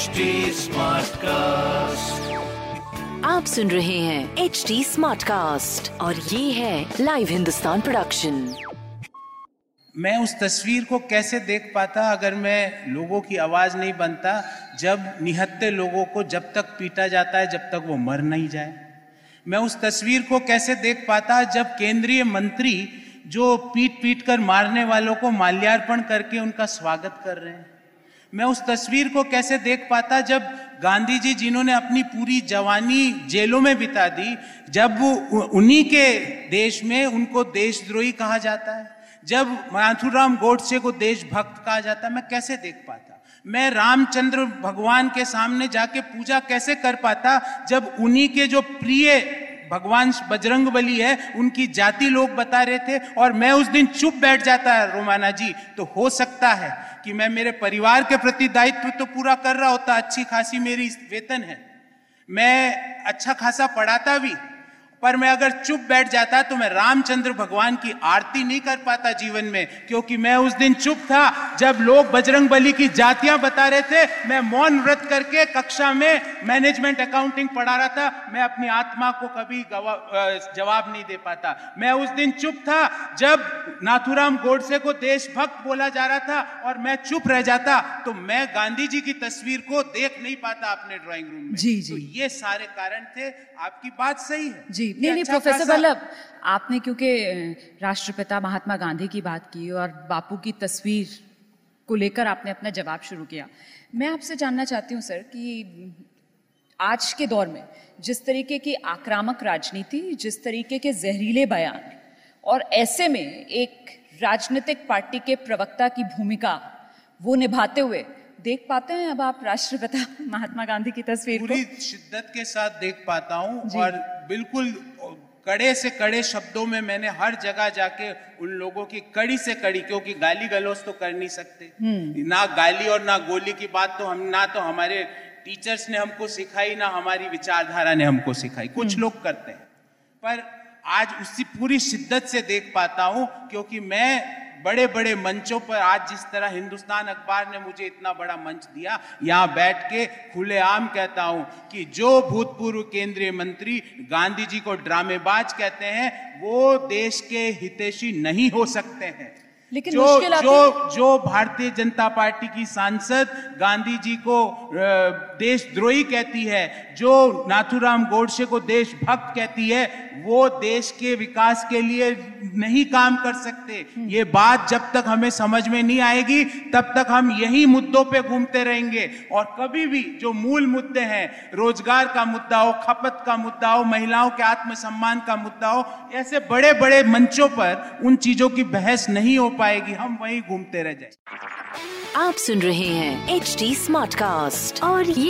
HD Smartcast. आप सुन रहे हैं एच डी स्मार्ट कास्ट और ये है लाइव हिंदुस्तान प्रोडक्शन मैं उस तस्वीर को कैसे देख पाता अगर मैं लोगों की आवाज़ नहीं बनता जब निहत्ते लोगों को जब तक पीटा जाता है जब तक वो मर नहीं जाए? मैं उस तस्वीर को कैसे देख पाता जब केंद्रीय मंत्री जो पीट पीट कर मारने वालों को माल्यार्पण करके उनका स्वागत कर रहे हैं? मैं उस तस्वीर को कैसे देख पाता जब गांधी जी जिन्होंने अपनी पूरी जवानी जेलों में बिता दी, जब वो उन्हीं के देश में उनको देशद्रोही कहा जाता है, जब माथुराम गोडसे को देशभक्त कहा जाता है, मैं कैसे देख पाता? मैं रामचंद्र भगवान के सामने जाके पूजा कैसे कर पाता जब उन्हीं के जो प्रिय भगवान बजरंग बली है, उनकी जाति लोग बता रहे थे और मैं उस दिन चुप बैठ जाता है रोमाना जी तो हो सकता है कि मैं मेरे परिवार के प्रति दायित्व तो पूरा कर रहा होता, अच्छी खासी मेरी वेतन है। मैं अच्छा खासा पढ़ाता भी पर मैं अगर चुप बैठ जाता तो मैं रामचंद्र भगवान की आरती नहीं कर पाता जीवन में क्योंकि मैं उस दिन चुप था। जब लोग बजरंग बली की जातियाँ बता रहे थे मैं मौन व्रत करके कक्षा में मैनेजमेंट अकाउंटिंग पढ़ा रहा था। मैं अपनी आत्मा को कभी जवाब नहीं दे पाता। मैं उस दिन चुप था जब नाथुराम गोडसे को देशभक्त बोला जा रहा था और मैं चुप रह जाता तो मैं गांधी जी की तस्वीर को देख नहीं पाता अपने ड्राइंग रूम में। जी जी। तो ये सारे कारण थे। आपकी बात सही है। जी। नहीं नहीं अच्छा प्रोफेसर वल्लभ आपने क्योंकि राष्ट्रपिता महात्मा गांधी की बात की और बापू की तस्वीर को लेकर आपने अपना जवाब शुरू किया। मैं आपसे जानना चाहती हूँ सर कि आज के दौर में जिस तरीके की आक्रामक राजनीति जिस तरीके के जहरीले बयान और ऐसे में एक राजनीतिक पार्टी के प्रवक्ता की भूमिका वो निभाते हुए देख पाते हैं अब आप राष्ट्रपिता महात्मा गांधी की तस्वीर को? पूरी शिद्दत के साथ देख पाता हूँ और बिल्कुल कड़े से कड़े शब्दों में मैंने हर जगह जाके उन लोगों की कड़ी से कड़ी क्योंकि गाली गलौज तो कर नहीं सकते। ना गाली और ना गोली की बात तो हम ना तो हमारे टीचर्स ने हमको सिखाई ना हमारी विचारधारा ने हमको सिखाई। कुछ लोग करते हैं। पर आज उसी पूरी शिद्दत से देख पाता हूँ क्योंकि मैं बड़े बड़े मंचों पर आज जिस तरह हिंदुस्तान अखबार ने मुझे इतना बड़ा मंच दिया यहाँ बैठ के खुलेआम कहता हूँ कि जो भूतपूर्व केंद्रीय मंत्री गांधी जी को ड्रामेबाज कहते हैं वो देश के हितेशी नहीं हो सकते हैं। लेकिन जो जो जो भारतीय जनता पार्टी की सांसद गांधी जी को देशद्रोही कहती है, जो नाथुराम गोडसे को देशभक्त कहती है, वो देश के विकास के लिए नहीं काम कर सकते। ये बात जब तक हमें समझ में नहीं आएगी, तब तक हम यही मुद्दों पे घूमते रहेंगे। और कभी भी जो मूल मुद्दे हैं, रोज़गार का मुद्दा हो, खपत का मुद्दा हो, महिलाओं के आत्मसम्मान का मुद्दा हो, ऐसे बड़े बड़े मंचों पर उन चीज़ों की बहस नहीं हो पाएगी, हम वहीं घूमते रह जाए। आप सुन रहे हैं एच डी स्मार्ट कास्ट और ये